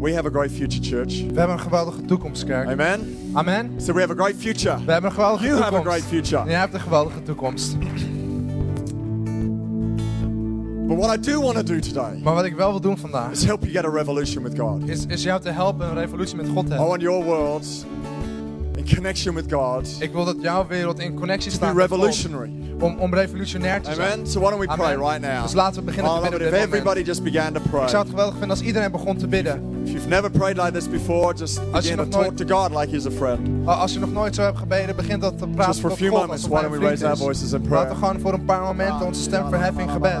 We have a great future, church. We hebben een geweldige toekomst, kerk. Amen. Amen. So we have a great future. We hebben een geweldige You have a toekomst. great future. Jij hebt een geweldige toekomst. But what I do want to do today Maar wat ik wel wil doen vandaag, is help you get a revolution with God. is, is jou te helpen een revolutie met God te I hebben. want your world in connection with God Ik wil dat jouw wereld in connectie staat met God. revolutionary. Om, om revolutionair te zijn. Amen. So why don't we pray Amen. right now? Dus laten we beginnen Oh, te bidden if everybody just began to Ik zou pray. het geweldig vinden als iedereen begon te bidden. If you've never prayed like this before, just begin to talk to God like He's a friend. Als je nog nooit zo hebt gebeden, begint dat te praten Just for a few God moments, why don't we raise our voices in Laten we gewoon voor een paar momenten onze stem verheffen in gebed.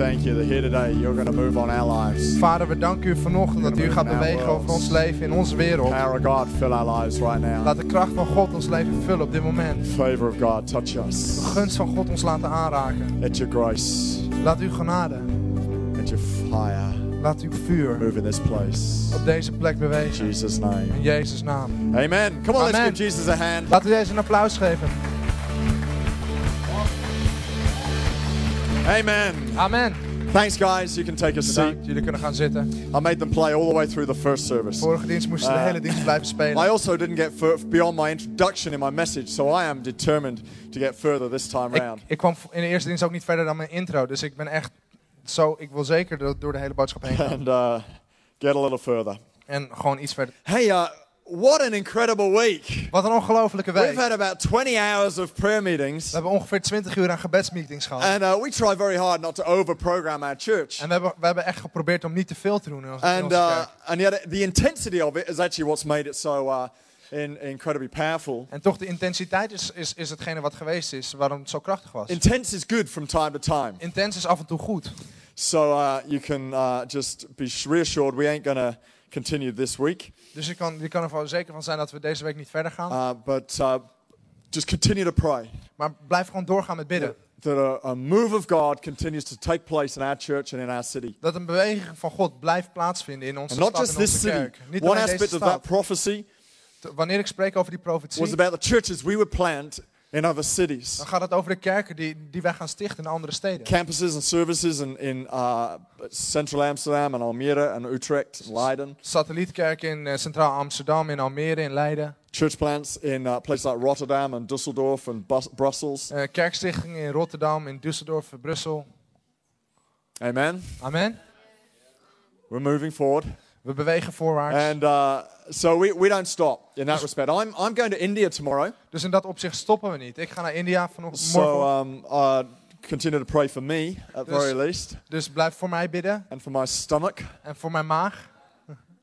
thank you that here today you're going to move on our lives. Vader, we danken u vanochtend dat u gaat bewegen over ons leven in onze wereld. Power of God fill our lives right now. Laat de kracht van God ons leven vullen op dit moment. Favor of God touch us. De gunst van God ons laten aanraken. Let your grace, Laat uw genade, let your fire laat uw vuur move in this place. op deze plek In bewegen. Jesus' name. In Jezus' naam. Amen. Come on, let's Amen. give Jesus a hand. Laten we deze een applaus geven. Amen. Amen. Thanks, guys. You can take a seat. Bedankt, jullie kunnen gaan zitten. I made them play all the way through the first service. Vorige dienst moesten de Eh, hele dienst blijven I spelen. also didn't get beyond my introduction in my message, so I am determined to get further this time Ik, round. ik kwam in de eerste dienst ook niet verder dan mijn intro. Dus ik ben echt zo, ik wil zeker door, door de hele boodschap heen gaan. And uh, get a little further. En gewoon iets verder. Hey, uh, what an incredible week! Wat een ongelofelijke week. We've had about 20 hours of prayer We meetings, hebben ongeveer 20 uur aan gebedsmeetings gehad. and uh, we try very hard not to overprogram our church. En we hebben, we hebben echt geprobeerd om niet te veel te doen in onze, in And onze uh, kerk. and yet, the intensity of it is actually what's made it so uh, in, incredibly powerful. En toch de intensiteit is, is, is hetgene wat geweest is, waarom het zo krachtig was. Intense is good from time to time. Intens is af en toe goed. So uh, you can uh, just be reassured we ain't to continue this week. Dus je kan, je kan er wel zeker van zijn dat we deze week niet verder gaan. Uh, but uh, just continue to pray Maar blijf gewoon doorgaan met bidden. that a, a move of God continues to take place in our church and in our city. Dat een beweging van God blijft plaatsvinden in onze And not stad just en this onze city. kerk. Niet One alleen deze aspect of that stad. prophecy Wanneer ik spreek over die profetie, was about the churches we would plant in other cities. dan gaat het over de kerken die, die wij gaan stichten in andere steden. Campuses and services in, in uh, central Amsterdam and Almere and Utrecht Leiden. Satellietkerken in eh, Centraal Amsterdam, in Almere, in Leiden. Church plants in uh, places like Rotterdam and Dusseldorf and Bus- Brussels. Eh, kerkstichtingen in Rotterdam, in Düsseldorf, in Brussel. Amen. Amen. We're moving forward. We bewegen voorwaarts. And uh, so we, we don't stop in that respect. I'm, I'm going to India tomorrow. Dus in dat opzicht stoppen we niet. Ik ga naar India vanochtend So um, uh, continue to pray for me at the Dus- very least Dus blijf voor mij bidden and for my stomach. en voor mijn maag.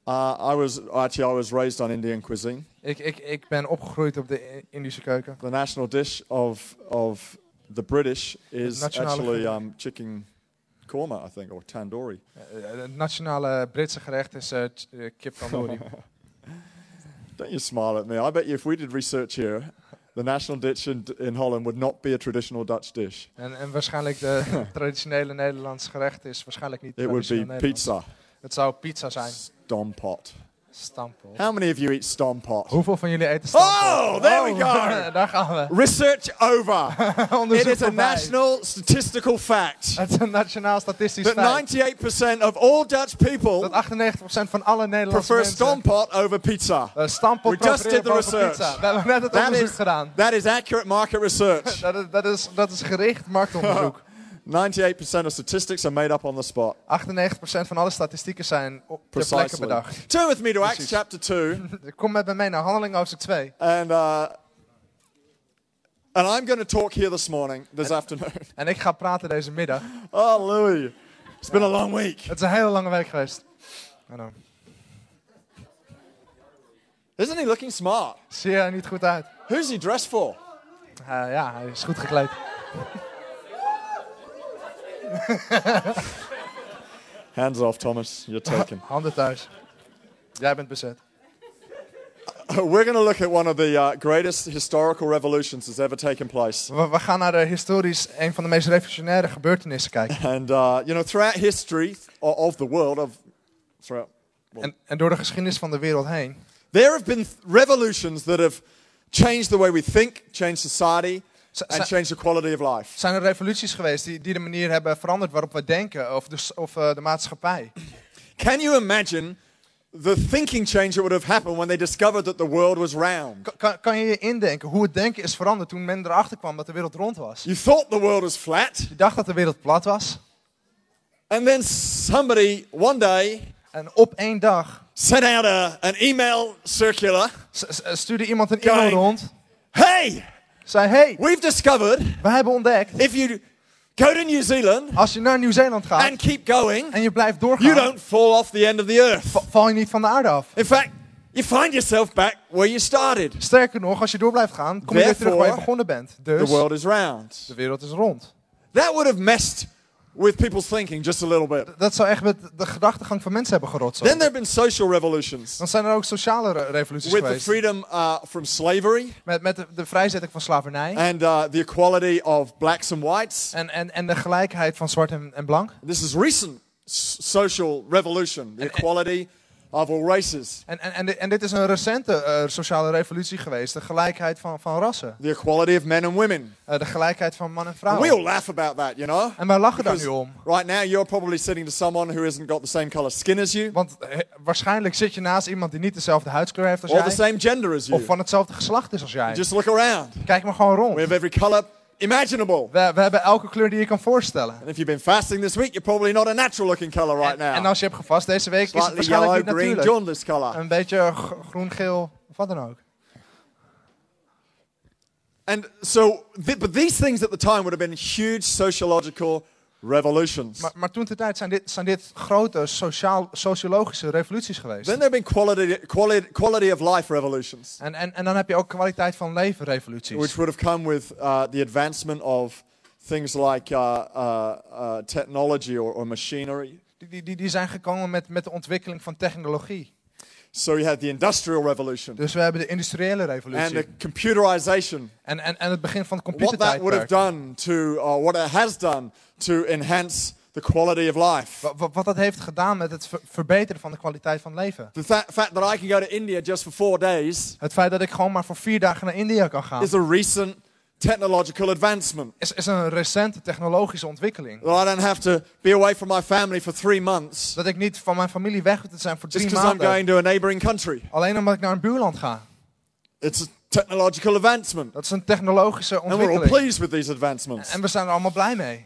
Uh, I was actually I was raised on Indian cuisine. Ik, ik, ik ben opgegroeid op de I- Indische keuken. The national dish of of the British is nationale actually gerecht. um, chicken korma, I think, or tandoori. Eh, Het nationale Britse gerecht is eh, ch- eh, kip tandoori. Don't you smile at me. I bet you if we did research here, the national dish in, in Holland would not be a traditional Dutch dish. en, en waarschijnlijk de traditionele Nederlandse gerecht is waarschijnlijk niet It would be Nederlands. pizza, Het zou pizza zijn. stompot. Stampel. How many of you eat stompot? Hoeveel van jullie eten stampel? Oh, there we go. Daar gaan we. Research over. It is a national statistical fact Het is een nationaal statistisch that feit. 98% of all Dutch people Dat 98% van alle Nederlandse prefer stompot over pizza. uh, stampel We just did the research. pizza. We hebben net het That onderzoek is, gedaan. that is accurate market research. Dat is, dat, is, dat is gericht marktonderzoek. 98% 98% of statistics are made up on the spot. van alle statistieken zijn op ter plekke Precisely. bedacht. Turn with me to Acts chapter 2. Kom met me mee naar handeling hoofdstuk 2. And uh, And I'm going to talk here this morning, this afternoon. En ik ga praten deze middag. Hallelujah. It's been a long week. Het is een hele lange week geweest. I know. Isn't he looking smart? Zie er niet goed uit? Who's he dressed for? Eh, ja, hij is goed gekleed. Hands off, Thomas. You're taken. Handen thuis. Jij bent bezet. We're going to look at one of the uh, greatest historical revolutions that's ever taken place. We, we gaan naar de historisch een van de meest revolutionaire gebeurtenissen kijken. And, uh, you know, throughout history of the world, of, throughout, En, en door de geschiedenis van de wereld heen there have been revolutions that have changed the way we think, changed society, and changed the quality of life. zijn er revoluties geweest die, die de manier hebben veranderd waarop we denken of de, of, eh, de maatschappij. Can you imagine the thinking change that would have happened when they discovered that the world was round? Kan- je je indenken hoe het denken is veranderd toen men erachter kwam dat de wereld rond was? You thought the world was flat, Je dacht dat de wereld plat was. and then somebody one day En op één dag sent out a, an email circular. stuurde iemand een e-mail rond. Hey, Zei, hey, we've discovered we hebben ontdekt. if you go to New Zealand Als je naar Nieuw-Zeeland gaat and keep going, en je blijft you doorgaan, don't fall off the end of the earth. va- val je niet van de aarde af. In fact, you find yourself back where you started. Sterker nog, als je door blijft gaan, kom je weer terug waar je begonnen bent. The Dus world is round. de wereld is rond. That would have messed with people's thinking just a little bit. Dat zou echt met de gedachtegang van mensen hebben Then gerotseld. there have been social revolutions Dan zijn er ook sociale re- revoluties with the geweest. freedom uh, from slavery Met, met de, de vrijzetting van slavernij. and uh, the equality of blacks and whites. En, en, en de gelijkheid van zwart en, en blank. This is recent social revolution, the equality of all races, En, en, en, di- en dit is een recente eh, sociale revolutie geweest. De gelijkheid van, van rassen. the equality of men and women. Eh, de gelijkheid van man en And we all vrouw. laugh about that, you know. En wij lachen daar nu om. right now you're probably sitting to someone who hasn't got the same color skin as you Want eh, waarschijnlijk zit je naast iemand die niet dezelfde huidskleur heeft als or the jij. same gender as you. Of van hetzelfde geslacht is als jij. Just look around. Kijk maar gewoon We rond. have every color imaginable. We, we hebben elke kleur die je kan voorstellen. And if you've been fasting this week, you're probably not a natural looking color right En, en now. als je hebt gevast deze week, is het Slightly waarschijnlijk yellow, niet green, jaundice color. Een beetje groen, geel, of wat dan ook. And so, but these things at the time would have been huge sociological revolutions. Maar, maar toen de tijd zijn dit, zijn dit grote sociaal, sociologische revoluties geweest. Then there have been quality, quality, quality of life revolutions, En, en, en dan heb je ook kwaliteit van leven revoluties. which would have come with uh, the advancement of things like uh, uh, uh, technology or, or machinery. Die, die, die, die zijn gekomen met, met de ontwikkeling van technologie. So you had the industrial revolution Dus we hebben de industriële and revolutie. the computerization. En, en, en het begin van het What that would have computertijdperk. done to, or what it has done to enhance the quality of life. Wa- wa- Wat dat heeft gedaan met het ver- verbeteren van de kwaliteit van leven. The fa- fact that I can go to India just for four days Het feit dat ik gewoon maar voor vier dagen naar India kan gaan. is a recent technological advancement. Is, is een recente technologische ontwikkeling. That I don't have to be away from my family for three months Dat ik niet van mijn familie weg hoef te zijn voor just drie because I'm maanden. going to a neighboring country. Alleen omdat ik naar een buurland ga. It's a technological advancement. Dat is een technologische And we're all ontwikkeling. pleased with these advancements. En we zijn er allemaal blij mee.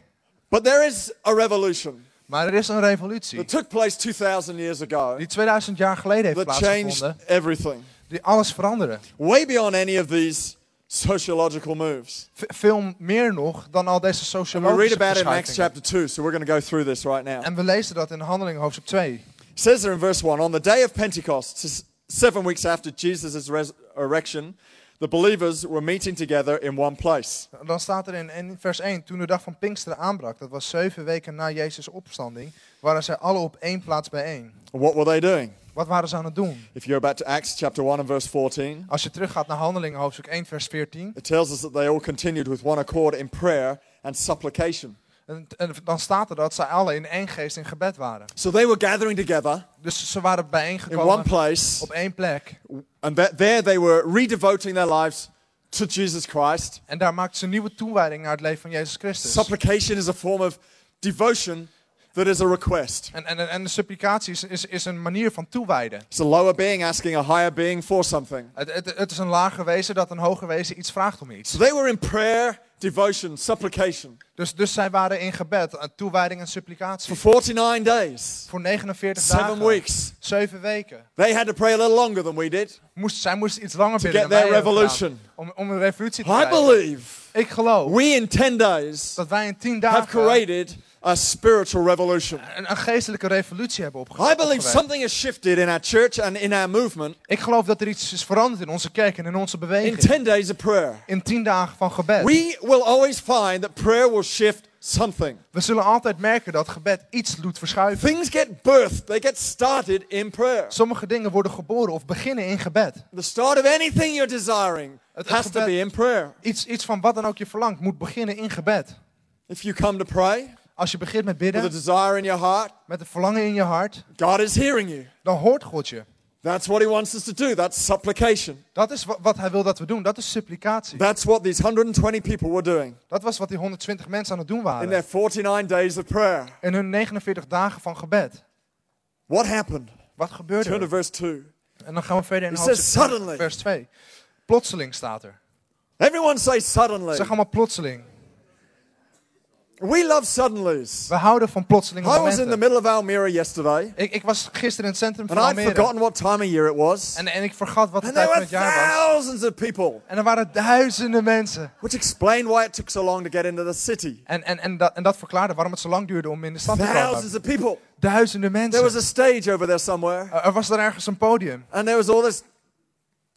But there is a revolution Maar er is een revolutie that took place 2,000 years ago die 2000 jaar geleden heeft that changed plaatsgevonden. everything. Die alles veranderde. Way beyond any of these sociological moves. Veel meer nog dan al deze And we read sociologische about it in Acts chapter 2, so we're going to go through this right now. En we lezen dat in Handelingen hoofdstuk 2. It says there in verse 1 On the day of Pentecost, seven weeks after Jesus' resurrection, the believers were meeting together in one place. Dan staat er in, in vers 1, toen de dag van Pinksteren aanbrak, dat was zeven weken na Jezus' opstanding, waren zij alle op één plaats bijeen. And what were they doing? Wat waren ze aan het doen? If you go back to Acts chapter 1 and verse 14, Als je teruggaat naar Handelingen hoofdstuk 1 vers 14, it tells us that they all continued with one accord in prayer and supplication. en, en dan staat er dat zij alle in één geest in gebed waren. So they were gathering together Dus ze waren in bijeengekomen one place, op één plek. and there they were redevoting their lives to Jesus Christ. En daar maakten ze een nieuwe toewijding naar het leven van Jezus Christus. Supplication is a form of devotion that is a request. En, en, en de supplicatie is, is, is een manier van toewijden. It's a lower being asking a higher being for something. Het, het, het is een lager wezen dat een hoger wezen iets vraagt om iets. So they were in prayer devotion, supplication Dus, dus zij waren in gebed, toewijding en supplicatie. for 49 days, Voor 49 seven dagen. weeks. Zeven weken. They had to pray a little longer than we did. Moest, zij moesten iets langer bidden get dan wij revolution. Om, om een revolutie te I krijgen. believe Ik geloof we in 10 days dat wij in tien have dagen created a spiritual revolution. een, een geestelijke revolutie hebben opge I believe something has shifted in our church and in our movement Ik geloof dat er iets is veranderd in onze kerk en in onze in beweging. 10 days of prayer. In tien dagen van gebed. We will always find that prayer will shift something. We zullen altijd merken dat gebed iets doet verschuiven. Things get birthed, they get started in prayer. Sommige dingen worden geboren of beginnen in gebed. The start of anything you're desiring Het- has to gebed- be in prayer. Iets, iets van wat dan ook je verlangt moet beginnen in gebed. If you come to pray Als je begint met with a bidden, desire in your heart, met een verlangen in je hart, God is hearing you. dan hoort God je. That's what He wants us to do. That's supplication. Dat is wa- wat hij wil dat we doen. Dat is supplicatie. That's what these 120 people were doing Dat was wat die 120 mensen aan het doen in waren. their 49 days of prayer. In hun 49 dagen van gebed. What happened? Wat gebeurde Turn to er? verse 2. En dan gaan we verder in hoofdstuk- vers 2. Plotseling staat er. Everyone say suddenly. Zeg allemaal plotseling. We love suddenlies. We houden van plotselinge I was in the middle of Almere yesterday, Ik, ik was gisteren in het centrum van and I'd Almere. forgotten what time of year it was. En, en ik vergat wat de And tijd there van were het jaar was. thousands of people, En er waren duizenden mensen. which explained why it took so long to get into the city. En, en, en, dat, en dat verklaarde waarom het zo lang duurde om in de stad te komen. Thousands of people. Duizenden There was a stage over there somewhere, Er er was er ergens een podium. and there was all this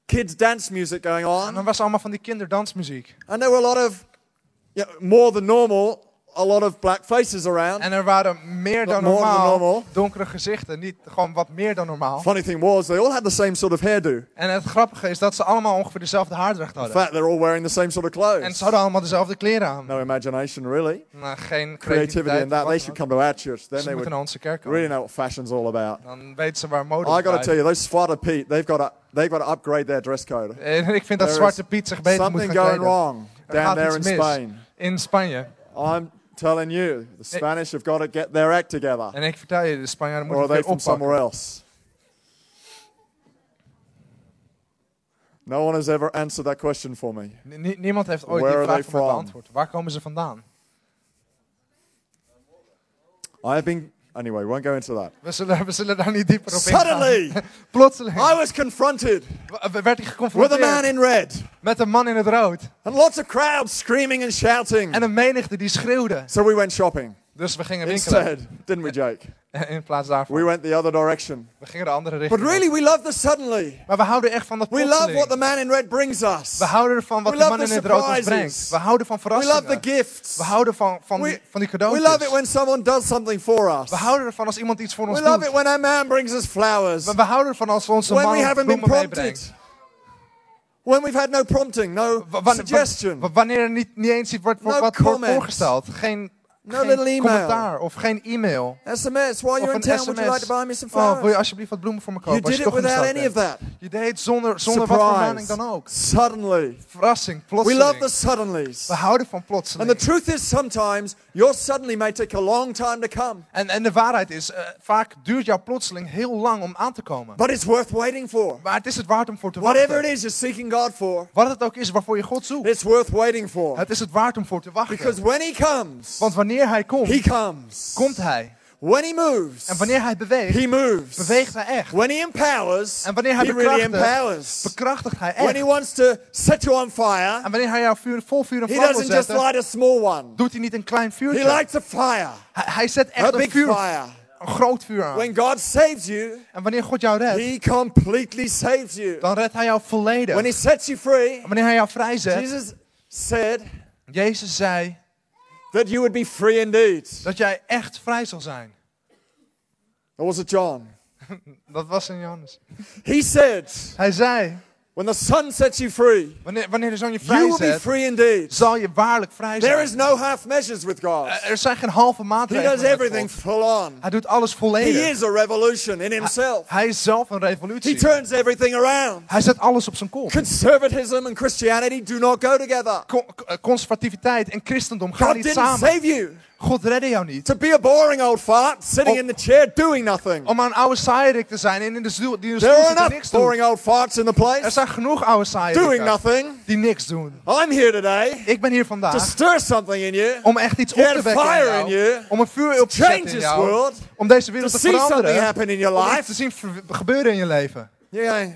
kids' dance music going En on, dan was allemaal van die kinderdansmuziek. and there were a lot of, yeah, more than normal, a lot of black faces around. En er waren meer dan more than normaal normal. donkere gezichten. Niet gewoon wat meer dan normaal. Funny thing was, they all had the same sort of hairdo. En het grappige is dat ze allemaal ongeveer dezelfde haardracht In hadden. fact, they're all wearing the same sort of En clothes. ze hadden allemaal dezelfde kleren aan. No imagination, really. Nou, geen Creativity creativiteit. in that. They should come to our church. Then Ze they moeten would naar onze kerk really know what fashion's all about. Dan weten ze waar mode I got to tell you, those Sparta Pete, they've got to, they've got to upgrade their dress code. En ik vind dat Zwarte Piet zich beter moet Something gaan going kleden. wrong down there in. Spain. In Spanje. I'm telling you, the eh. Spanish have got to get their act together, En ik vertel je, de Spanjaarden or are moeten they het from oppakken. somewhere else? No one has ever answered that question for me. Nie- niemand heeft ooit Where die are vraag they voor mij from? beantwoord. Waar komen ze vandaan? I have been anyway. We won't go into that. We zullen, we zullen daar niet dieper op ingaan. Suddenly, Plotseling I was confronted w- werd hij with a man in red met een man in het rood. and lots of crowds screaming and shouting. En een menigte die schreeuwde. So we went shopping Dus we gingen winkelen. instead, didn't we, Jake? In plaats daarvan. We went the other direction. We gingen de andere But richting. op. really, we love the suddenly. Maar we houden echt van dat We love what plotseling. the man in red brings us. We houden ervan wat We de man in het rood ons brengt. We houden van We love the verrassingen. gifts. We houden van, van, We- die, van die We cadeautjes. love it when someone does something for us. We houden ervan als iemand iets voor ons We love doet. it when our man brings us flowers. Maar we houden ervan als onze When man we haven't been meebrengt. When we've had no prompting, no wa- suggestion. wa- wanneer er niet, niet eens iets wordt, No wat wordt voorgesteld. Geen, No geen little email. commentaar of geen e-mail. SMS, while you're in town, would you like sms. to buy me some Oh, wil je flowers? alsjeblieft wat bloemen voor me You kopen? Als did je it without any of that. Je deed het zonder, zonder wat voor vermaning dan ook. Suddenly. Verrassing, We love plotseling. the suddenlies. We houden van And plotseling. the truth is, sometimes your suddenly may take a long time to come, En, en de waarheid is, eh, vaak duurt jouw plotseling heel lang om aan te komen. but it's worth waiting for. Maar het is het waard om voor te Whatever wachten. it is you're seeking God for, Wat het ook is waarvoor je God zoekt. it's worth waiting for. Het is het waard om voor te wachten. Because when He comes, Want wanneer hij komt, He comes. komt hij. When He moves, En wanneer hij beweegt, He moves. beweegt hij echt. When He empowers, En wanneer hij He really bekrachtigt, empowers. Bekrachtigt hij When He echt. wants to set you on fire, En wanneer hij jou vuur, vol vuur en He vlam wil doesn't just zetten, light a small one. doet hij niet een klein He vuurtje. lights a fire, Hij, hij zet a echt een big vuur, fire. een groot vuur aan. When God saves you, En wanneer God jou redt, He completely saves you. dan redt hij jou volledig. When He sets you free, En wanneer hij jou vrijzet, Jesus said Jezus zei that you would be free indeed. dat jij echt vrij zal zijn. Or was it John? Dat was in Johannes. He said, Hij zei, when the Son sets you free, wanneer, wanneer de zoon je you will be vrijzet, free indeed. zal je waarlijk vrij There zijn. is no half measures with God. Er- zijn geen halve He maatregelen. does met everything full on. Hij doet alles He volledig. is a revolution in himself. Hij is zelf een He revolutie. turns everything around. Hij zet alles op zijn kop. Conservatism and Christianity do not go together. Con- conservativiteit en christendom gaan God niet didn't samen. save you God redde jou niet. to be a boring old fart sitting Oh. in the chair doing nothing. Om een oude saaierik te zijn en in de stoel, die in de There stoel are zit enough niks boring old farts in the Er place zijn genoeg oude doing saaierikken nothing. die niks doen. I'm here today Ik ben hier to vandaag stir something in you, om echt iets op te wekken fire in in jou. you. Om een vuur op te change zetten in this jou. world, Om deze to wereld te see something veranderen. happen in your Om life. te zien gebeuren in je leven. Yeah.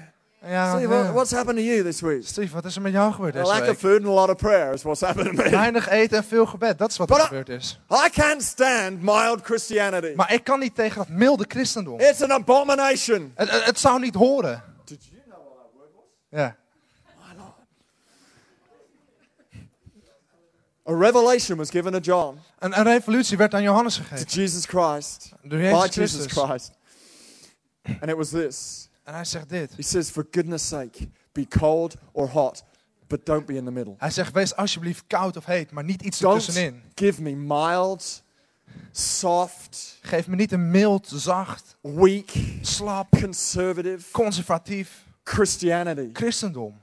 Ja, ja. what, what's happened to you this week? Steve, wat is er met jou gebeurd A deze lack of week? food and a lot of prayer is what's happened to me. Weinig eten en veel gebed. Dat is wat er But I- gebeurd is. I can't stand mild Christianity. Maar ik kan niet tegen dat milde christendom. It's an abomination. Het, zou niet horen. Did you know what that word was? Ja. A revelation was given to John, Een, een revolutie werd aan Johannes to gegeven. Jesus Christ, Door by Jesus. Christ. And it was this. En hij zegt dit. He says, For goodness sake, be cold or hot, but don't be in the middle. Hij zegt, wees alsjeblieft koud of heet, maar niet iets Don't ertussenin. give me mild, soft, Geef me niet een mild, zacht, weak, slap, conservative conservatief Christianity. christendom.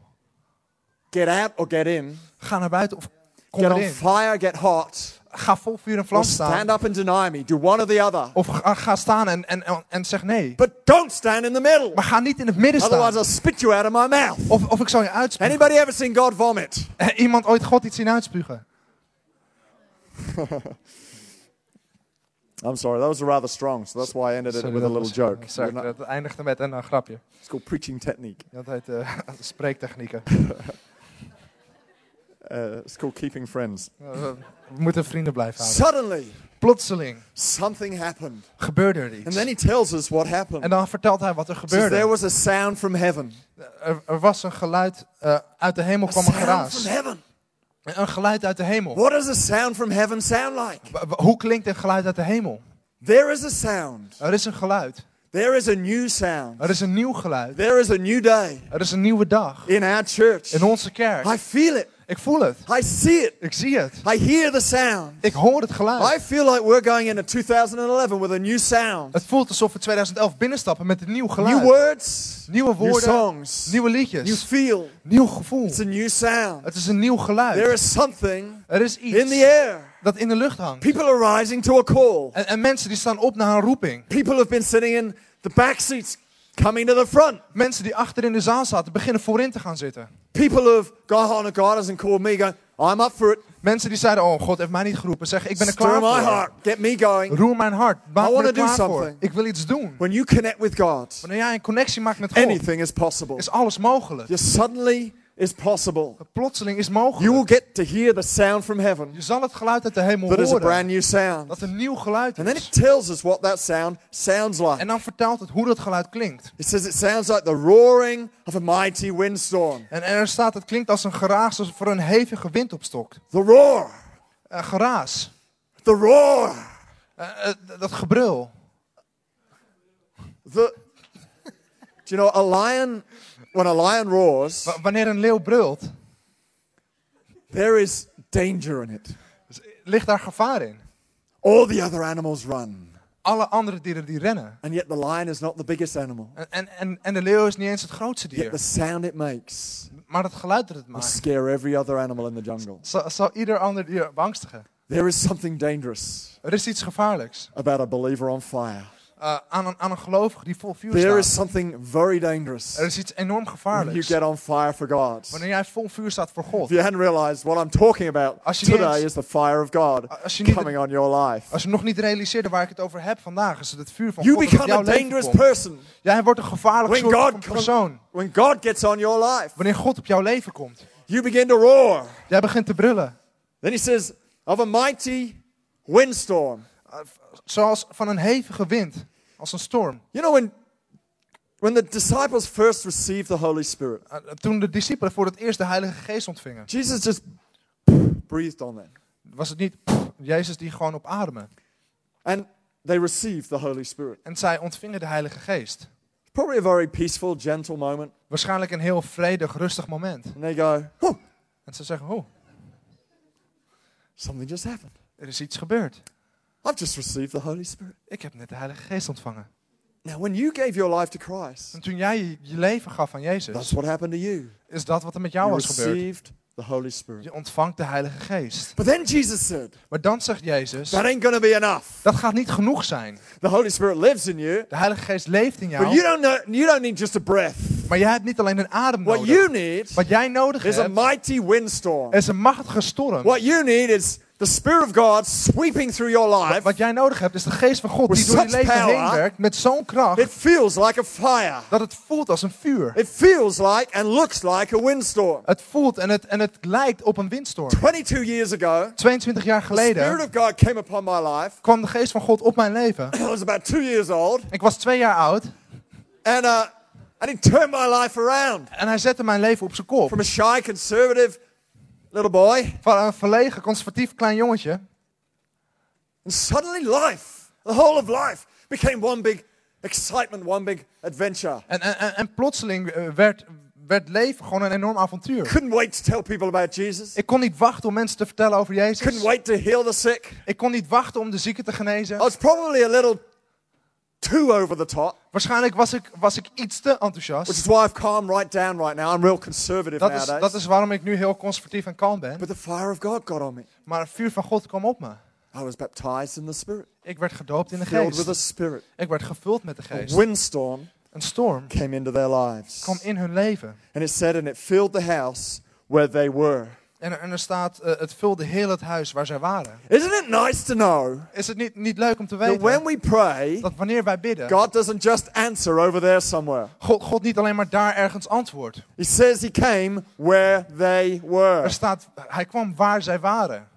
Get out or get in. Ga naar buiten of kom Get on fire, get hot. Ga vol vuur en Or vlam stand staan. up and deny me. Do one or the other. Of ga, ga staan en, en, en zeg nee. But don't stand in the middle. Maar ga niet in het midden Otherwise, staan. I'll spit you out of my mouth. Of, of ik zal je uitspugen. Anybody ever seen God vomit? Eh, Iemand ooit God iets zien uitspugen? I'm sorry, that was rather strong, so that's why I ended it with a little joke. Sorry, dat eindigde met een eh, grapje. It's called preaching technique. Dat heet eh, spreektechnieken. Uh, it's called keeping friends. Eh, We moeten vrienden blijven houden. Suddenly, Plotseling something happened. gebeurde er And iets. then he tells us what En happened. dan vertelt hij wat er He says, there gebeurde. was a sound from heaven. Er, er was een geluid, eh, uit de hemel A kwam een sound from geraas. heaven. Een geluid uit de hemel. What does a sound from heaven sound like? W- Hoe klinkt een geluid uit de hemel? There is a sound. Er is een geluid. There is a new sound. Er is een nieuw geluid. There is a new day Er is een nieuwe dag. in our church. In onze kerk. I feel it. Ik voel het. I see it. Ik zie het. I hear the sound. Ik hoor het geluid. I feel like we're going into 2011 with a new sound. Het voelt alsof we 2011 binnenstappen met een nieuw New geluid. words, Nieuwe new woorden. songs, Nieuwe new liedjes. feel. Nieuw gevoel. It's a new sound. Het is een nieuw There geluid. is something Er is in the iets air. dat in de lucht hangt. People are rising to a call. En, en mensen die staan op naar een roeping. People have been sitting in the back seats, coming to the front. Mensen die achter in de zaal zaten, beginnen voorin te gaan zitten. People have gone on and God hasn't called me, going, I'm up for it. Mensen die zeiden, oh God heeft mij niet geroepen. Zeggen, ik ben er Stir klaar my voor. heart. Get me going. Roer mijn hart. Maak I me wanna er do klaar voor. something. Ik wil iets doen. When you connect with God, Wanneer jij een connectie maakt met God, anything is possible. is alles mogelijk. Just suddenly is possible. Plotseling is You will mogelijk. get to hear the sound from heaven. Je zal het geluid uit de hemel That is a brand horen. new sound. Dat een nieuw geluid And then is. it tells us what that sound sounds like. En dan vertelt het hoe dat geluid klinkt. It says it sounds like the roaring of a mighty windstorm. En er staat, het klinkt als een geraas als voor een hevige wind opstokt. The roar. Een geraas. The roar. Eh, eh, dat gebrul. The Do you know a lion when a lion roars, W- wanneer een leeuw brult, there is danger in it. ligt daar gevaar in. All the other animals run. Alle andere dieren die rennen. And yet the lion is not the biggest animal. En, en, en, en de leeuw is niet eens het grootste Yet the dier. sound it makes Maar het geluid dat het will maakt, scare every other animal in the jungle. zal, zal ieder ander dier beangstigen. There is something dangerous Er is iets gevaarlijks. about a believer on fire. Eh, aan, een, aan een gelovige die vol vuur There is staat. something very dangerous Er is iets enorm when you gevaarlijks. get on fire for God. Wanneer jij vol vuur staat voor God. If you hadn't realized, what I'm talking about Als je niet today is the fire of God Als je, niet, coming on your life. als je nog niet realiseerde waar ik het over heb vandaag, is het het vuur van You God become jouw a dangerous komt. person Jij wordt een gevaarlijk When soort God van persoon. when God gets on your life. Wanneer God op jouw leven komt. You begin to roar. Jij begint te brullen. Then he says, of a mighty windstorm. Eh, Zoals van een hevige wind. Als een storm. You know, when, when the disciples first received the Holy Spirit, Eh, Toen de discipelen voor het eerst de Heilige Geest ontvingen. Jesus just breathed on them. Was het niet Jezus die gewoon op ademen. And they received the Holy Spirit. En zij ontvingen de Heilige Geest. Probably a very peaceful, gentle moment. Waarschijnlijk een heel vredig, rustig moment. And they go, oh, En ze zeggen, oh, something just happened. er is iets gebeurd. I've just received the Holy Spirit. Ik heb net de Heilige Geest ontvangen. Now, when you gave your life to Christ, En toen jij je, leven gaf aan that's Jezus, what happened to you. is dat wat er met jou You was gebeurd. received the Holy Spirit. Je ontvangt de Heilige Geest. But then Jesus said, Maar dan zegt Jezus, that ain't to be enough. dat gaat niet genoeg zijn. The Holy Spirit lives in you, De Heilige Geest leeft in but you jou, don't, know, you don't need just a breath. maar jij hebt niet alleen een adem What nodig. you need Wat jij nodig is a mighty windstorm. is een machtige storm. What you need is the Spirit of God sweeping through your life. Wat jij nodig hebt, is de Geest van God die door je leven power. heen werkt met zo'n kracht It feels like a fire. dat het voelt als een vuur. It feels like and looks like a windstorm. Het voelt en het, en het lijkt op een windstorm. 22 years ago, 22 jaar the Spirit geleden of God came upon my life. kwam de Geest van God op mijn leven. I was about two years old, Ik was twee jaar oud and uh, and He turned my life around en hij zette mijn leven op zijn kop. from a shy, conservative little boy, Van een verlegen, conservatief klein jongetje. and suddenly life, the whole of life, became one big excitement, one big adventure. En, en, plotseling eh, werd, werd leven gewoon een enorm avontuur. Couldn't wait to tell people about Jesus. Ik kon niet wachten om mensen te vertellen over Couldn't Jezus. wait to heal the sick. Ik kon niet wachten om de zieken te I genezen. was probably a little too over the top, Waarschijnlijk was ik, was ik iets te which enthousiast. is why I've calmed right down right now. I'm real conservative Dat is, nowadays. dat is waarom ik nu heel conservatief en kalm ben. But the fire of God got on me. Maar het vuur van God kwam op me. I was baptized in the Spirit, Ik werd gedoopt in de filled with the geest. Spirit. Ik werd gevuld met de A geest. windstorm Een storm came into their lives. kwam in hun leven. And it said, and it filled the house where they were. En er, en er staat, eh, het vulde heel het huis waar zij waren. Isn't it nice to know Is het niet, niet leuk om te that when weten we pray, dat wanneer wij bidden, God doesn't just answer over there somewhere? God, God niet alleen maar daar ergens antwoordt. He says He came where they were, Er staat, hij kwam waar zij waren.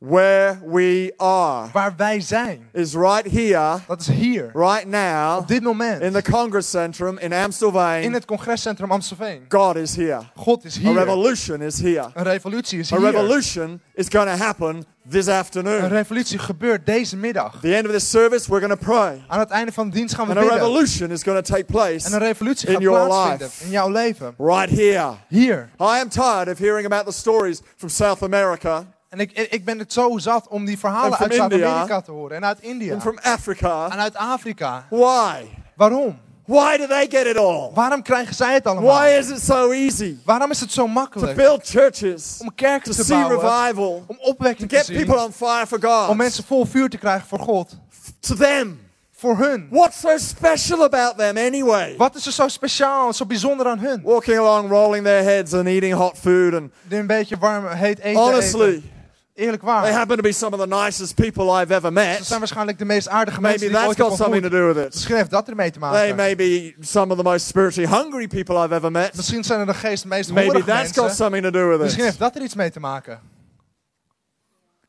Where we are. Waar wij zijn. Is right here, Dat is hier. right now, Op dit moment. in the Congress Centrum in In het congrescentrum Amstelveen. God is here. God is A revolution is here. Een revolutie is A hier. revolution is going to happen this Een afternoon. revolutie gebeurt deze middag. At the end of this service, we're going to pray. Aan het einde van de dienst gaan we And a revolution is going to take En place een revolutie in gaat your plaatsvinden life. in jouw leven. right here. Hier. I am tired of hearing about the stories from South America En ik, ik ben het zo zat om die verhalen uit Zuid-Amerika te horen. En uit India. and from Africa. En uit Afrika. Why? Waarom? Why do they get it all? Waarom krijgen zij het allemaal? Why is it so easy Waarom is het zo to makkelijk build churches, om kerken to te see bouwen? revival, Om to opwekking te get zien? people on fire for God? Om mensen vol vuur te krijgen voor God. To them. Voor hun. What's so special about them anyway? Wat is er zo speciaal zo bijzonder aan hun? Walking along, rolling their heads and eating hot food and Die een beetje warm, heet eten honestly, eten. Eerlijk they waar. happen to be some of the nicest people I've ever Ze met. zijn waarschijnlijk de meest aardige mensen Maybe die ik that's ooit heb got something to ontmoet. do with it. Misschien heeft dat ermee te They maken. may be some of the most spiritually hungry people I've ever met. Misschien zijn er de geest meest Maybe hongerige that's got mensen. something to do with Misschien it. heeft dat er iets mee te maken.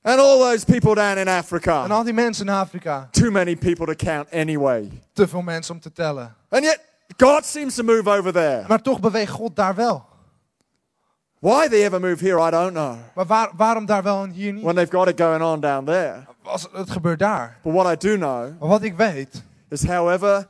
And all those people down in En Africa. al die mensen in Afrika. Too many people to count anyway. Te veel mensen om te tellen. And yet, God seems to move over there. Maar toch beweegt God daar wel. Why they ever move here, I don't know. Maar waar- waarom daar wel en hier niet? When they've got it going on down there. Als, het gebeurt daar. But what I do know Maar wat ik weet, is, however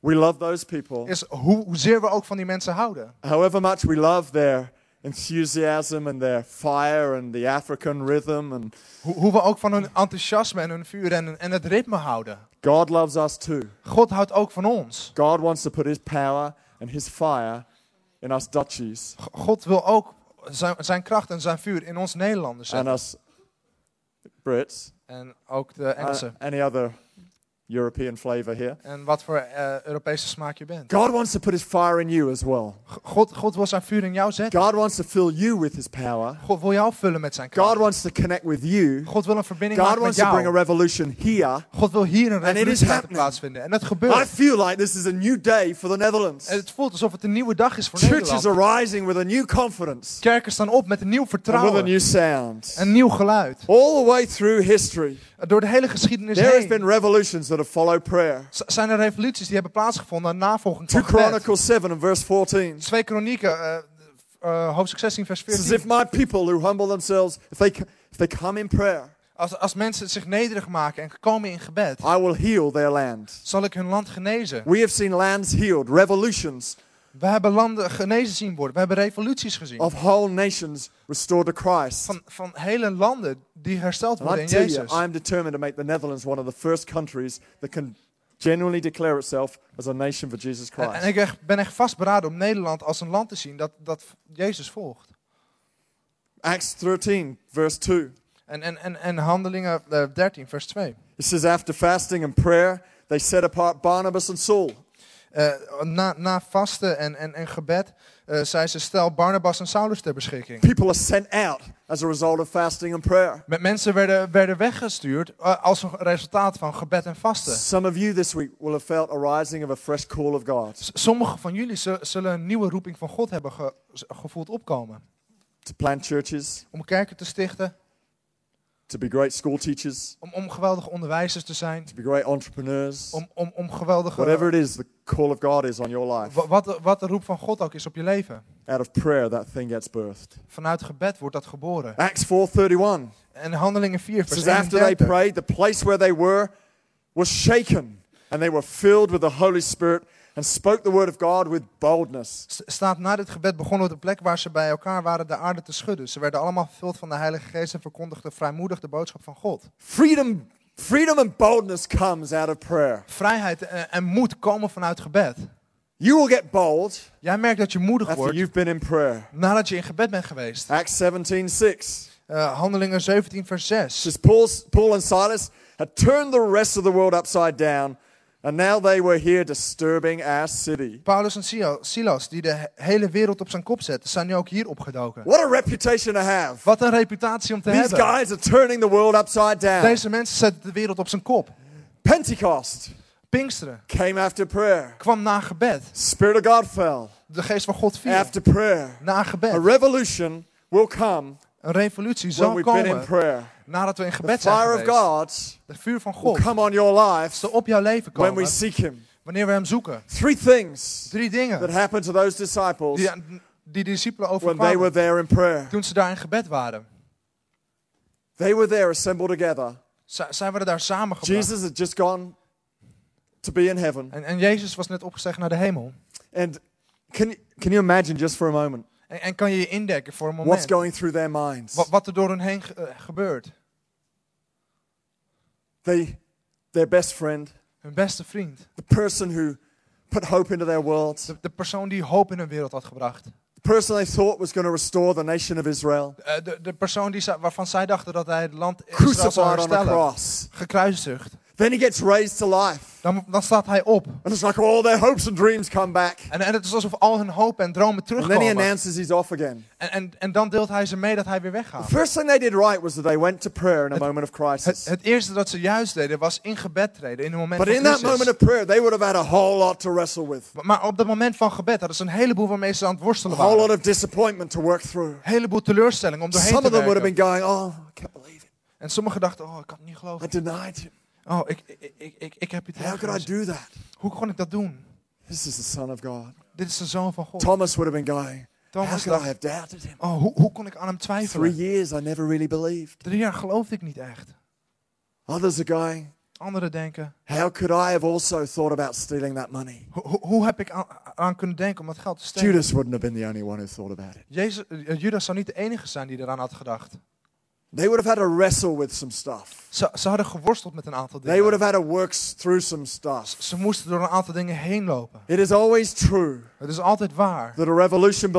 we love those people, is hoe, hoezeer we ook van die mensen houden. however much we love their enthusiasm and their fire and the African rhythm, and Hoe, hoe we ook van hun enthousiasme en hun vuur en, en het ritme houden. God loves us too. God houdt ook van ons. God wants to put His power and His fire in us Dutchies God wil ook zijn, zijn kracht en zijn vuur in ons Nederlanders and zetten. us Brits, En ook de uh, Engelsen. any other European flavor here. En wat voor eh, Europese smaak je bent. God wants to put His fire in you as well. God, God wil zijn vuur in jou zetten. God wants to fill you with His power. God wil jou vullen met zijn God wants to connect with you. God wil een verbinding God maken met wants to bring a revolution here. God wil hier een revolutie plaatsvinden. En dat I feel like this is a new day for the Netherlands. En het voelt alsof het een nieuwe dag is voor Churches Nederland. are rising with a new confidence Kerken staan op met een nieuw and with a new sound. Een nieuw geluid. All the way through history, Door de hele geschiedenis there has heen been revolutions that have followed prayer. zijn er revoluties die hebben plaatsgevonden aan navolging 2 van gebed. Chronicles 7 and verse 14. 2 Kronieken, eh, eh, hoofdstuk 16, vers It says, 14. if my people who humble themselves, if they, if they come in prayer, Als, als mensen zich nederig maken en komen in gebed, I will heal their land. zal ik hun land genezen. We have seen lands healed, revolutions We hebben landen genezen zien worden. We hebben revoluties gezien. of whole nations restored to Christ. Van, van hele landen die hersteld worden I in you, Jezus. I'm determined to make the Netherlands one of the first countries that can genuinely declare itself as a nation for Jesus En, en Christ. ik ben echt vastberaden om Nederland als een land te zien dat, dat Jezus volgt. Acts 13, verse 2. En, en, en, en Handelingen eh, 13, vers 2. It says, After fasting and prayer, they set apart Barnabas and Saul. Eh, na, na vasten en, en, en gebed eh zei ze stel Barnabas en Saulus ter beschikking. People are sent out as a result of fasting and prayer. Met mensen werden, werden weggestuurd eh, als een resultaat van gebed en vasten. Some of you this week will have felt a rising of a fresh call of God S- Sommigen van jullie zu- zullen een nieuwe roeping van God hebben ge- gevoeld opkomen. to plant churches, Om kerken te stichten, to be great school teachers, om, om geweldige onderwijzers te zijn, to be great entrepreneurs. om, om, om geweldige... Whatever it is, the call of God is on your life. wat, wat de roep van God ook is op je leven. Out of prayer, that thing gets birthed. Vanuit gebed wordt dat geboren. Acts 4:31 En Handelingen 4, It vers says after they prayed, the place where they were was shaken, and they were filled with the Holy Spirit and spoke the word of God with boldness. Staat na dit gebed begonnen op de plek waar ze bij elkaar waren de aarde te schudden. Ze werden allemaal vervuld van de Heilige Geest en verkondigden vrijmoedig de boodschap van God. Freedom, freedom and boldness comes out of prayer. Vrijheid en, en moed komen vanuit gebed. You will get bold Jij merkt dat je moedig wordt you've been in prayer. nadat je in gebed bent geweest. Acts 17:6 Eh, Handelingen 17, vers 6. says Paul, Paul and Silas had turned the rest of the world upside down, and now they were here disturbing our city. Paulus en Silas, die de he- hele wereld op zijn kop zetten, zijn nu ook hier opgedoken. What a reputation to have! Wat een reputatie om te These hebben. guys are turning the world upside down. Deze mensen zetten de wereld op zijn kop. Pentecost Pinksteren came after prayer. kwam na gebed. Spirit of God fell De geest van God viel. after prayer. Na A gebed. revolution will come Een revolutie when zal we've been in komen prayer. Nadat we in gebed zijn fire of geweest. God De vuur van will God come on your life zal op jouw leven when we komen seek Him. wanneer we hem zoeken. Three things Drie that dingen happened to those disciples die, die discipelen when they were overkwamen there in prayer. toen ze daar in gebed waren. They were there assembled together. Z- zij werden daar samengebracht. Jesus had just gone to be in heaven. En, en Jezus was net opgestegen naar de hemel. And can, can you imagine just for a moment En, en kan je je indekken voor een what's moment going through their minds? wat, wat er door hen heen eh, gebeurt. They, their best friend, Hun beste vriend. the person who put hope into their world, De, de persoon die hoop in hun wereld had gebracht. the person they thought was going to restore the nation of Israel, Eh, de, de persoon die, waarvan zij dachten dat hij het land Israël zou crucified on a herstellen. cross. Gekruisigd. Then he gets raised to life. Dan, dan staat hij op. And it's like all their hopes and dreams come back. En, en het is alsof al hun hoop en dromen And then he terugkomen. announces he's off again. En, en, en dan deelt hij ze mee dat hij weer The weggaat. first thing they did right was that they went to prayer in a Het- moment of Het, crisis. het eerste dat ze juist deden was in gebed treden. In een moment But van in that crisis. moment of prayer, they would have had a whole lot to wrestle with. Maar op dat moment van gebed hadden ze een heleboel waarmee ze aan het A worstelen whole lot waren. of disappointment to work through. Een heleboel teleurstelling om doorheen Some te of them would have werken. been going, Oh, I can't believe it. En sommigen dachten, oh, ik kan het niet I geloven. denied him. Oh, ik, ik, ik, ik, heb het How could I do that? Hoe kon ik dat doen? This is the Son of God. Dit is de zoon van God. Thomas would have been going, How Thomas could I have doubted him? oh, hoe, hoe kon ik aan hem Three twijfelen? years, I never really believed. Drie jaar geloofde ik niet echt. Others are going, Anderen denken, How could I have also thought about stealing that money? hoe, hoe- hoe heb ik aan, aan kunnen denken om dat geld te stelen? Judas wouldn't have been the only one who thought about it. Jezus, eh, Judas zou niet de enige zijn die eraan had gedacht. They would have had to wrestle with some stuff. Ze, ze hadden geworsteld met een aantal They would dingen. have had to work through some stuff. Ze moesten door een aantal dingen heen lopen. It is always true Het is altijd waar. that a revolution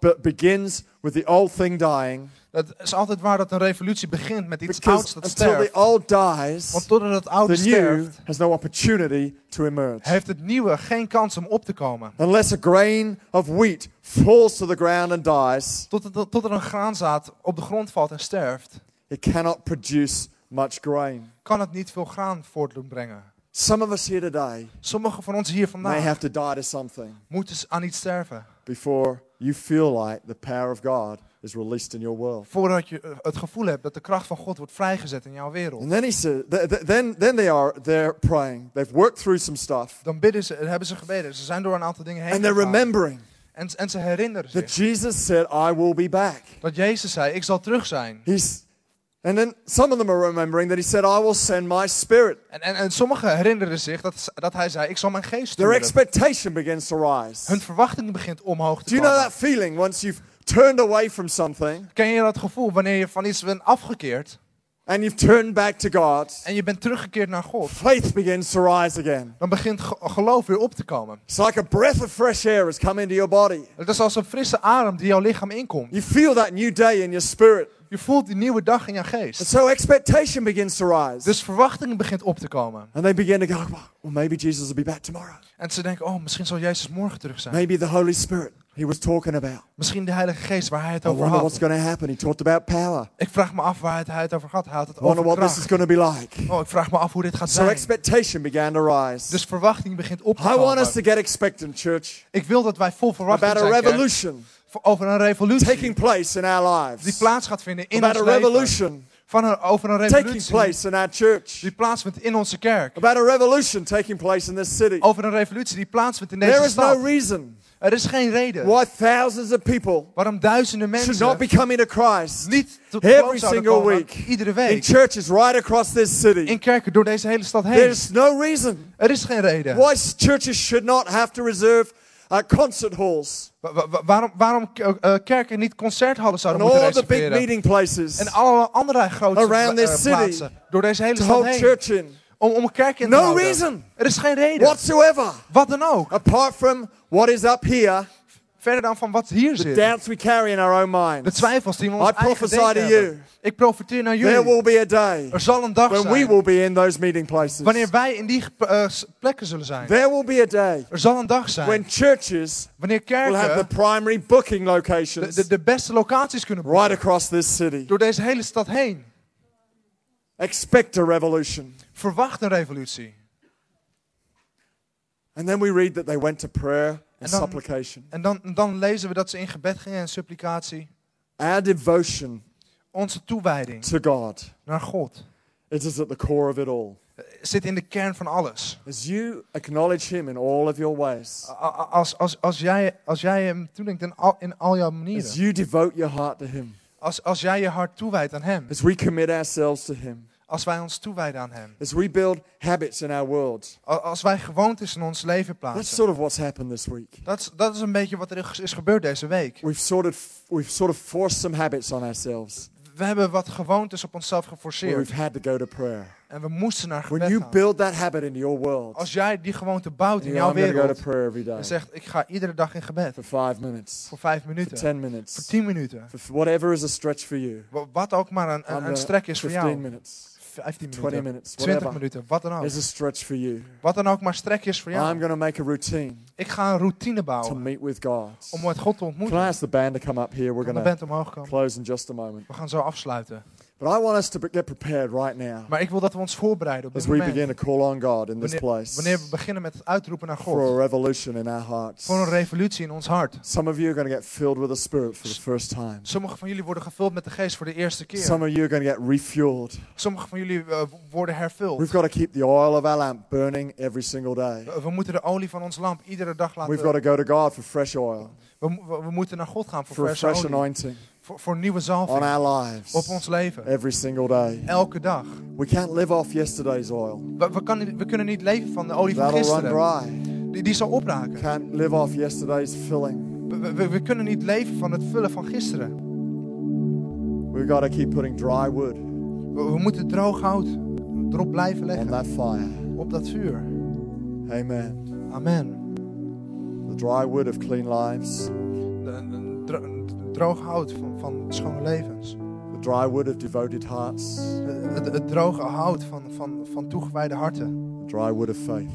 be- begins with the old thing dying. Het is altijd waar dat een revolutie begint met iets Because ouds dat until the sterft. old dies, Want totdat het oude the new sterft, has no opportunity to emerge. heeft het nieuwe geen kans om op te komen. Unless a grain of wheat falls to the ground and dies, Tot, het, tot er een graanzaad op de grond valt en sterft, it cannot produce much grain. kan het niet veel graan voort doen brengen. Some of us here today Sommigen van ons hier may vandaag have to die to something moeten aan iets sterven. before you feel like the power of God is released in your world. Voordat je eh, het gevoel hebt dat de kracht van God wordt vrijgezet in jouw wereld. And then he said, th- th- then, then they are they're praying. They've worked through some stuff, Dan bidden ze, hebben ze gebeden. Ze zijn door een aantal dingen heen and they're gegaan. remembering En, en ze herinneren that zich Jesus said, "I will be back." dat Jezus zei, ik zal terug zijn. He's, and then some of them are remembering that he said, "I will send my spirit." En, en, en sommigen herinneren zich dat, dat hij zei, ik zal mijn geest Their sturen. expectation begins to rise. Hun verwachting begint omhoog te Do you know that feeling once you've turned away from something Ken je dat gevoel wanneer je van iets bent afgekeerd? and you've turned back to God, en je bent teruggekeerd naar God, faith begins to rise again. dan begint ge- geloof weer op te komen. It's like a breath of fresh air has come into your body. Het is als een frisse adem die jouw lichaam inkomt. You feel that new day in your spirit. Je voelt die nieuwe dag in je And geest. so expectation begins to rise. Dus verwachting begint op te komen. And they begin to go, well, maybe Jesus will be back tomorrow. En ze denken, oh, misschien zal Jezus morgen terug zijn. Maybe the Holy Spirit he was talking about. Misschien de Heilige Geest waar hij het I over wonder what's had. going to happen. He talked about power. Ik vraag me af waar het, hij het over had. Hij had het I wonder over what this is kracht. going to be like. Oh, ik vraag me af hoe dit gaat So zijn. expectation began to rise. Dus verwachting begint op te I want us to komen. get expectant, church, Ik wil dat wij vol verwachting about a zijn, revolution over een revolutie taking place in our die lives. plaats gaat vinden in About ons a leven. revolution Van een, over een taking revolutie place in our church. die plaatsvindt in onze kerk. About a revolution taking place in this city. Over een revolutie die plaatsvindt in There deze is no stad. reason Er is geen reden why thousands of people waarom duizenden should not be mensen coming to Christ niet tot Every single week. iedere in week churches right across this city. in kerken door deze hele stad heen. There's no reason Er is geen reden. why churches should not have to reserve uh, concert halls Wa- wa- wa- waarom waarom eh, kerken niet concerthallen and zouden moeten all the big reserveren? meeting places En alle andere grote Around pla- this city plaatsen door deze hele stad heen. Om, om een kerk in te No houden. reason Er is geen reden. whatsoever Wat dan ook. apart from what is up here, Verder dan van wat hier the zit. doubts we carry in our own De minds. twijfels die we ons I eigen prophesy denken to you. hebben. Ik profiteer naar There jullie. will be a day Er zal een dag when we zijn will be in those meeting places. wanneer wij in die eh, s- plekken zullen zijn. There will be a day Er zal een dag zijn when churches wanneer will have the primary booking de, locations de, de beste locaties kunnen boeken. right across this city. Door deze hele stad heen. Expect a revolution. Verwacht een revolutie. And then we read that they went to prayer and En dan- supplication. En dan, dan lezen we dat ze in gebed gingen en supplicatie. Our devotion Onze toewijding to God naar God it is at the core of it all. eh, zit in de kern van alles. As you acknowledge Him in all of your ways, Als, als, als, jij, als jij hem toedenkt in al, in al jouw as manieren. you devote your heart to Him, Als, als jij je hart toewijdt aan hem. as we commit ourselves to Him, Als wij ons toewijden aan hem. as we build habits in our world. Als wij gewoontes in ons leven That's plaatsen. sort of what's happened this week. Dat is, dat is een beetje wat er is- gebeurd deze week. We've sort of we've sort of forced some habits on ourselves. We hebben wat gewoontes op onszelf geforceerd. we've had to go to prayer. En we moesten naar When gebed you gaan. build that habit in your world, Als jij die gewoonte bouwt in you jouw go wereld. prayer every day En zegt, ik ga iedere dag in gebed. for five minutes, Voor vijf for minuten. ten Voor minutes, tien minuten. for whatever is a stretch for you. Wa- Wat ook maar een, een, een strek is voor 15 jou. minutes, 15 20 minuten. minutes, 20 whatever minuten. Wat dan ook. is a stretch for you. Wat dan ook maar strek is voor I'm jou. going to make a routine Ik ga een routine to bouwen. meet with God. Om met God te Can I ontmoeten. ask the band to come up here? We're Kan de to band omhoog komen. close in just a moment. We gaan zo afsluiten. But I want us to get prepared right now Maar ik wil dat we ons voorbereiden op as dit we moment. begin to call on God in this Wanneer, place wanneer we beginnen met het uitroepen naar God. for a revolution in our hearts. Voor een revolutie in ons hart. Some of you are going to get filled with the Spirit for the first time. Sommigen van jullie worden gevuld met de geest voor de eerste keer. Some of you are going to get refueled. Sommigen van jullie eh, worden hervuld. We've got to keep the oil of our lamp burning every single day. We, we moeten de olie van ons lamp iedere dag laten... We've got to go to God for fresh oil, we, mo- we, we moeten naar God gaan voor for a verse fresh olie. anointing Voor, voor nieuwe on zalving. our lives Op ons leven. every single day. Elke dag. We can't live off yesterday's oil. We, we, kan we kunnen niet leven van de olie van That'll run gisteren. dry. Die, die zal opraken. Can't live off yesterday's filling. We, we, we kunnen niet leven van het vullen van gisteren. We've got to keep putting dry wood We, we moeten droog hout erop blijven on leggen. that fire. Op dat vuur. Amen. Amen. The dry wood of clean lives, De- de- dro- droog hout van, van schone levens. the dry wood of devoted hearts, Het, het, het droge hout van, van, van toegewijde harten. the dry wood of faith.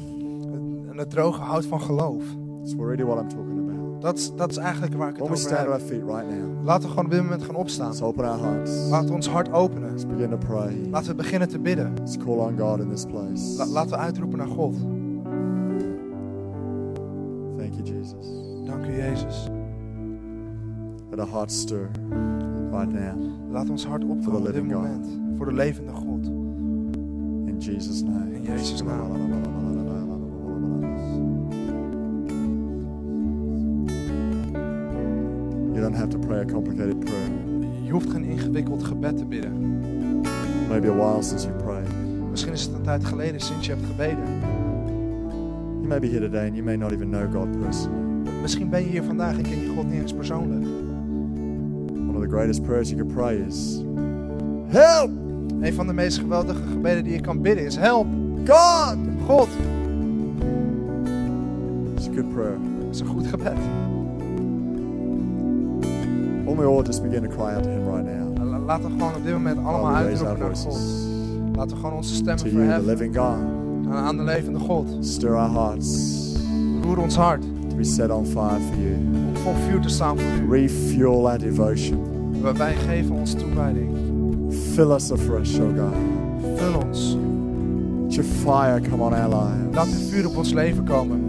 Het- En het droge hout van geloof. That's really what I'm talking about. Dat is, dat is eigenlijk waar ik het over stand to our heb. feet right now, Laten we gewoon op dit moment gaan opstaan. let's open our hearts. Laten we ons hart openen. Let's begin to pray. Laten we beginnen te bidden. Let's call on God in this place. La- laten we uitroepen naar God. Thank you, Jesus. Dank u, Jezus. Let our hearts stir right now. Laat ons hart opvallen op dit living God. moment. Voor de levende God. In Jesus' name. In Jezus' naam. You don't have to pray a complicated prayer. Je hoeft geen ingewikkeld gebed te bidden. Maybe a while since you prayed. Misschien is het een tijd geleden sinds je hebt gebeden. You may be here today and you may not even know God personally. Misschien ben je hier vandaag en ken je God niet eens persoonlijk. Greatest prayers you could pray is Help! Een van de meest geweldige gebeden die je kan bidden is help. God! God. It's a good prayer. Dat is een goed gebed. Don't we all just begin to cry out to Him right now? La- Laten we gewoon op dit moment allemaal uitroepen naar God. Laten we gewoon onze to stemmen you, the verheffen living God. aan aan de levende God. Stir our hearts Roer ons hart to be set on fire for you. om vol vuur te staan voor u. Refuel our devotion. Wij geven ons toewijding. Fill us afresh, oh God. Vul ons. Let your fire come on our lives. Laat uw vuur op ons leven komen.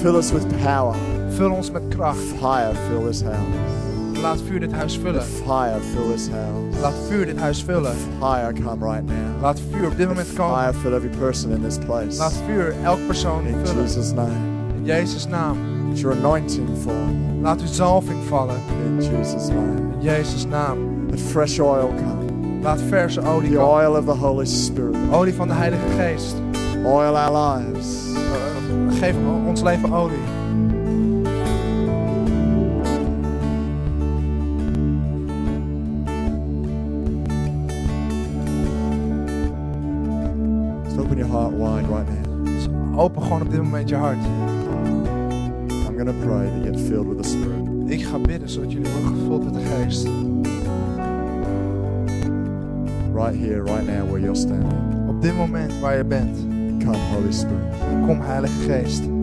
Fill us with power. Vul ons met kracht. Fire fill this house. Laat vuur dit huis vullen. fire fill this house. Laat vuur dit huis vullen. Fire come right now. Laat vuur op dit moment komen. Fire fill every person in this place. Laat vuur elk persoon In vullen. Jesus' name. In Jezus' naam. Let your anointing fall. Laat uw zalving vallen. In Jesus' name. In Jezus' naam. Let fresh oil come. Laat verse olie The komen. oil of the Holy Spirit. Olie van de Heilige Geest. Oil our lives. Geef ons leven olie. Right here, right now, where you're standing. Op dit moment waar je bent. Come, Holy Spirit. Kom Heilige Geest.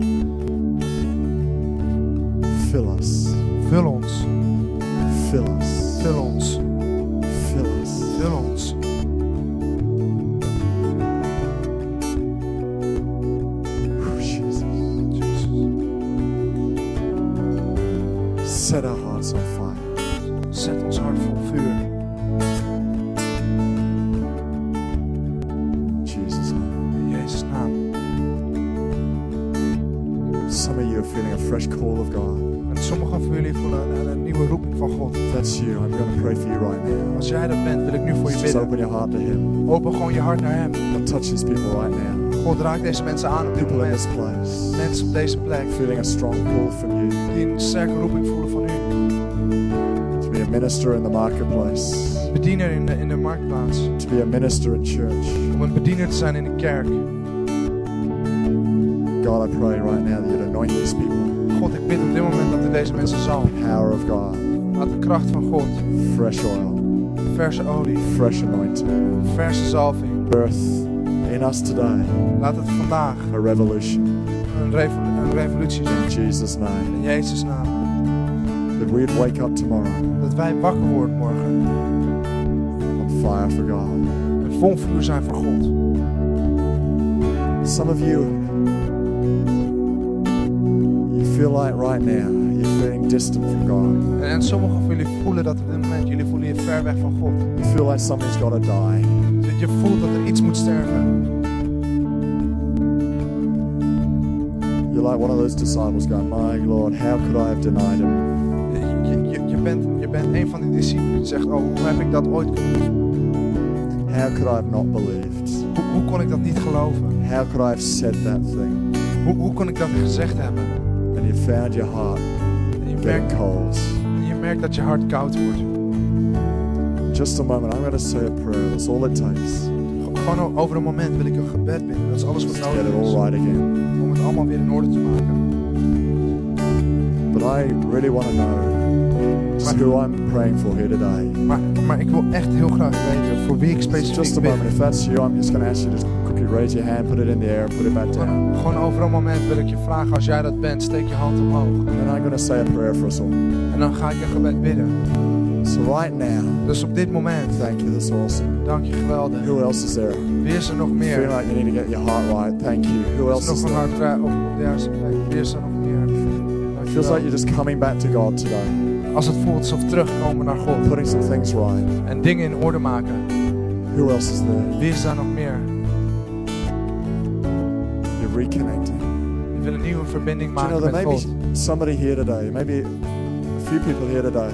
God raakt deze mensen aan op dit moment. place. Mensen op deze plek Feeling a strong call from you die een sterke roeping voelen van u. to be a minister in the marketplace, Bediener in de, in de marktplaats. to be a minister in church. Om een bediener te zijn in de kerk. God, I pray right now that you'd anoint these people. God, ik bid op dit moment dat u deze mensen zal. Power of God, Laat de kracht van God, fresh oil, verse olie, fresh anointing, verse zalving. birth in us today Laat het vandaag a revolution. een, revol- een revolutie zijn. In Jesus' name. In Jezus' naam. That we'd wake up tomorrow Dat wij wakker worden morgen. on fire for God. En vol vuur zijn voor God. Some of you, you feel like right now you're feeling distant from God. En, en sommigen van jullie voelen dat op dit moment. Jullie voelen je ver weg van God. You feel like something's got to die. Je, je voelt dat er iets moet sterven. You're like one of those disciples going, My Lord, how could I have denied him? Je, je, je, bent, je bent een van die discipelen die zegt, oh, hoe heb ik dat ooit kunnen doen? How could I have not believed? Hoe, hoe kon ik dat niet geloven? How could I have said that thing? Hoe, hoe kon ik dat gezegd hebben? And you found your heart En je getting merkt, cold. en je merkt dat je hart koud wordt. Just a moment, I'm going to say a prayer. That's all it takes Gewoon over een moment wil ik een gebed bidden. Dat is alles wat nodig all is. right again. Om het allemaal weer in orde te maken. But I really want to know just who I'm praying for here today. Maar, maar ik wil echt heel graag weten voor wie ik So just specifiek a bid. moment. If that's you, I'm just going to ask you to quickly raise your hand, put it in the air, and put it back down. Gewoon, over een moment wil ik je vragen, als jij dat bent, steek je hand omhoog. And then I'm going to say a prayer for us all. En dan ga ik een gebed bidden. So right now, Dus op dit moment, thank you. That's awesome. dank je geweldig. Who else is there? Wie is er nog Feel meer? like you need to get your heart right. Thank you. Who else er is nog een there? hart op, de juiste plek? Wie is er nog meer? It feels like you're just coming back to God today, Als het voelt alsof terugkomen naar God putting some things right. en dingen in orde maken. Who else is there? Wie is daar nog meer? You're reconnecting. Die willen een nieuwe verbinding Do you know there met may God. be somebody here today, maybe a few people here today,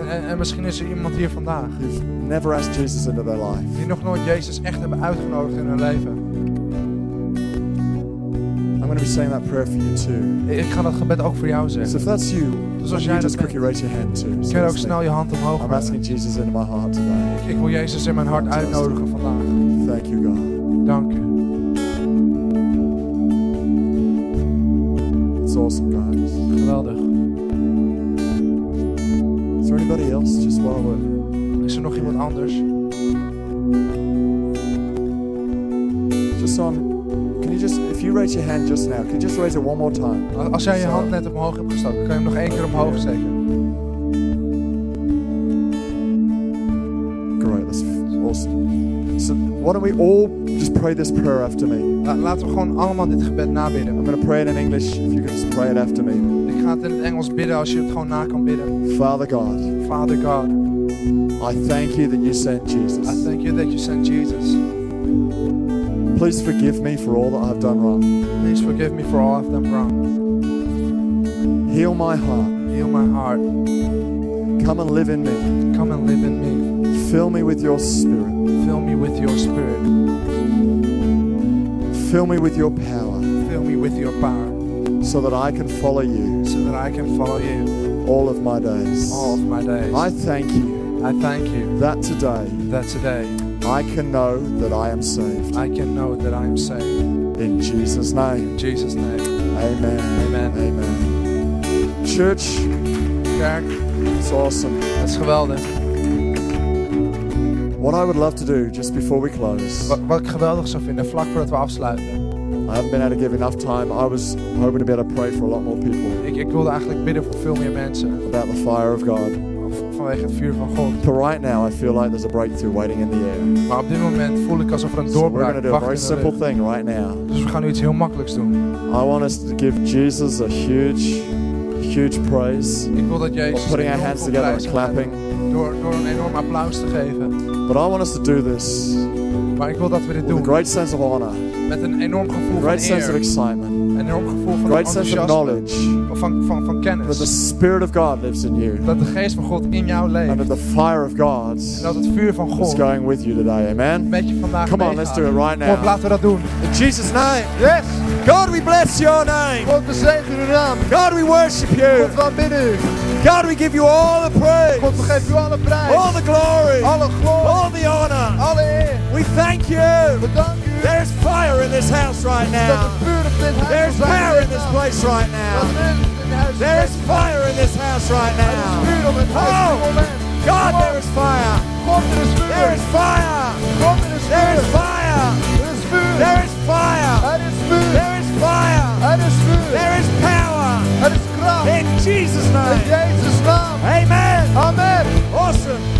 En, en, en misschien is er iemand hier vandaag never asked Jesus into their life. die nog nooit Jezus echt hebben uitgenodigd in hun leven. I'm going to be saying that prayer for you too. Ik ga dat gebed ook voor jou So zeggen. if that's you, Dus als jij just dat quickly raise your hand too? So kun je ook snel je hand omhoog I'm asking Jesus into my heart today. Ik wil Jezus in mijn hart uitnodigen vandaag. Thank you, God. Dank u. just raise it one more time? Als jij je hand net omhoog hebt gestoken, kan je hem nog één keer omhoog steken. Great, that's awesome. So why don't we all just pray this prayer after me? La- Laten we gewoon allemaal dit gebed nabidden. I'm going to pray it in English. If you could just pray it after me. Ik ga het in het Engels bidden als je het gewoon na kan bidden. Father God, Father God, I thank you that you sent I Jesus. thank you that you sent Jesus. Please forgive me for all that I've done wrong. Please forgive me for all I've done wrong. Heal my heart. Heal my heart. Come and live in me. Come and live in me. Fill me with your spirit. Fill me with your spirit. Fill me with your power Fill me with your power so that I can follow you so that I can follow you all of my days. all of my days. I thank you I thank you that today that today I can know that I am saved. I can know that I am saved. In Jesus' name. In Jesus' name. Amen. Amen. Amen. Church, Kerk, it's awesome. dat is geweldig. What I would love to do just before we close, Wat, wat ik geweldig zou vinden, vlak voordat we afsluiten. I haven't been able to give enough time. I was hoping to be able to pray for a lot more people Ik, ik wilde eigenlijk bidden voor veel meer mensen. about the fire of God. Vanwege het vuur van God. But right now, I feel like there's a breakthrough waiting in the air. Maar op dit moment voel ik alsof er een So we're doorbraak going to do a very in de simple lucht. thing right now. Dus we gaan nu iets heel makkelijks doen. I want us to give Jesus a huge, huge praise Ik wil dat Jezus putting our enorm hands veel together and prijs aan clapping. geven Door, door een enorm applaus te geven. But I want us to do this Maar ik wil dat we dit with a doen great sense of honor, met een enorm gevoel a van great sense of eer. excitement, Een enorm gevoel van great sense of knowledge Of van, van, van that the kennis. Spirit of God lives in you Dat de geest van God in jou and leeft. that the fire of God En dat het vuur van is God going with you today. Amen. met je vandaag Come on, let's do it right Kom now. laten we dat doen. In Jesus' name. Yes! God, we bless your name. God, we zegenen uw naam. God, we worship you. God, we aanbidden u. God, we give you all the praise, God, we geven u alle prijs. all the glory, Alle glorie. all the honor. Alle eer. We thank you. U. There's fire in this house right now. There's power in this place right now. There's fire in this house right now. Oh, God, there is fire. There is fire. There is fire. There is fire. There is fire. There is power. In Jesus' name. Amen. Amen. Awesome.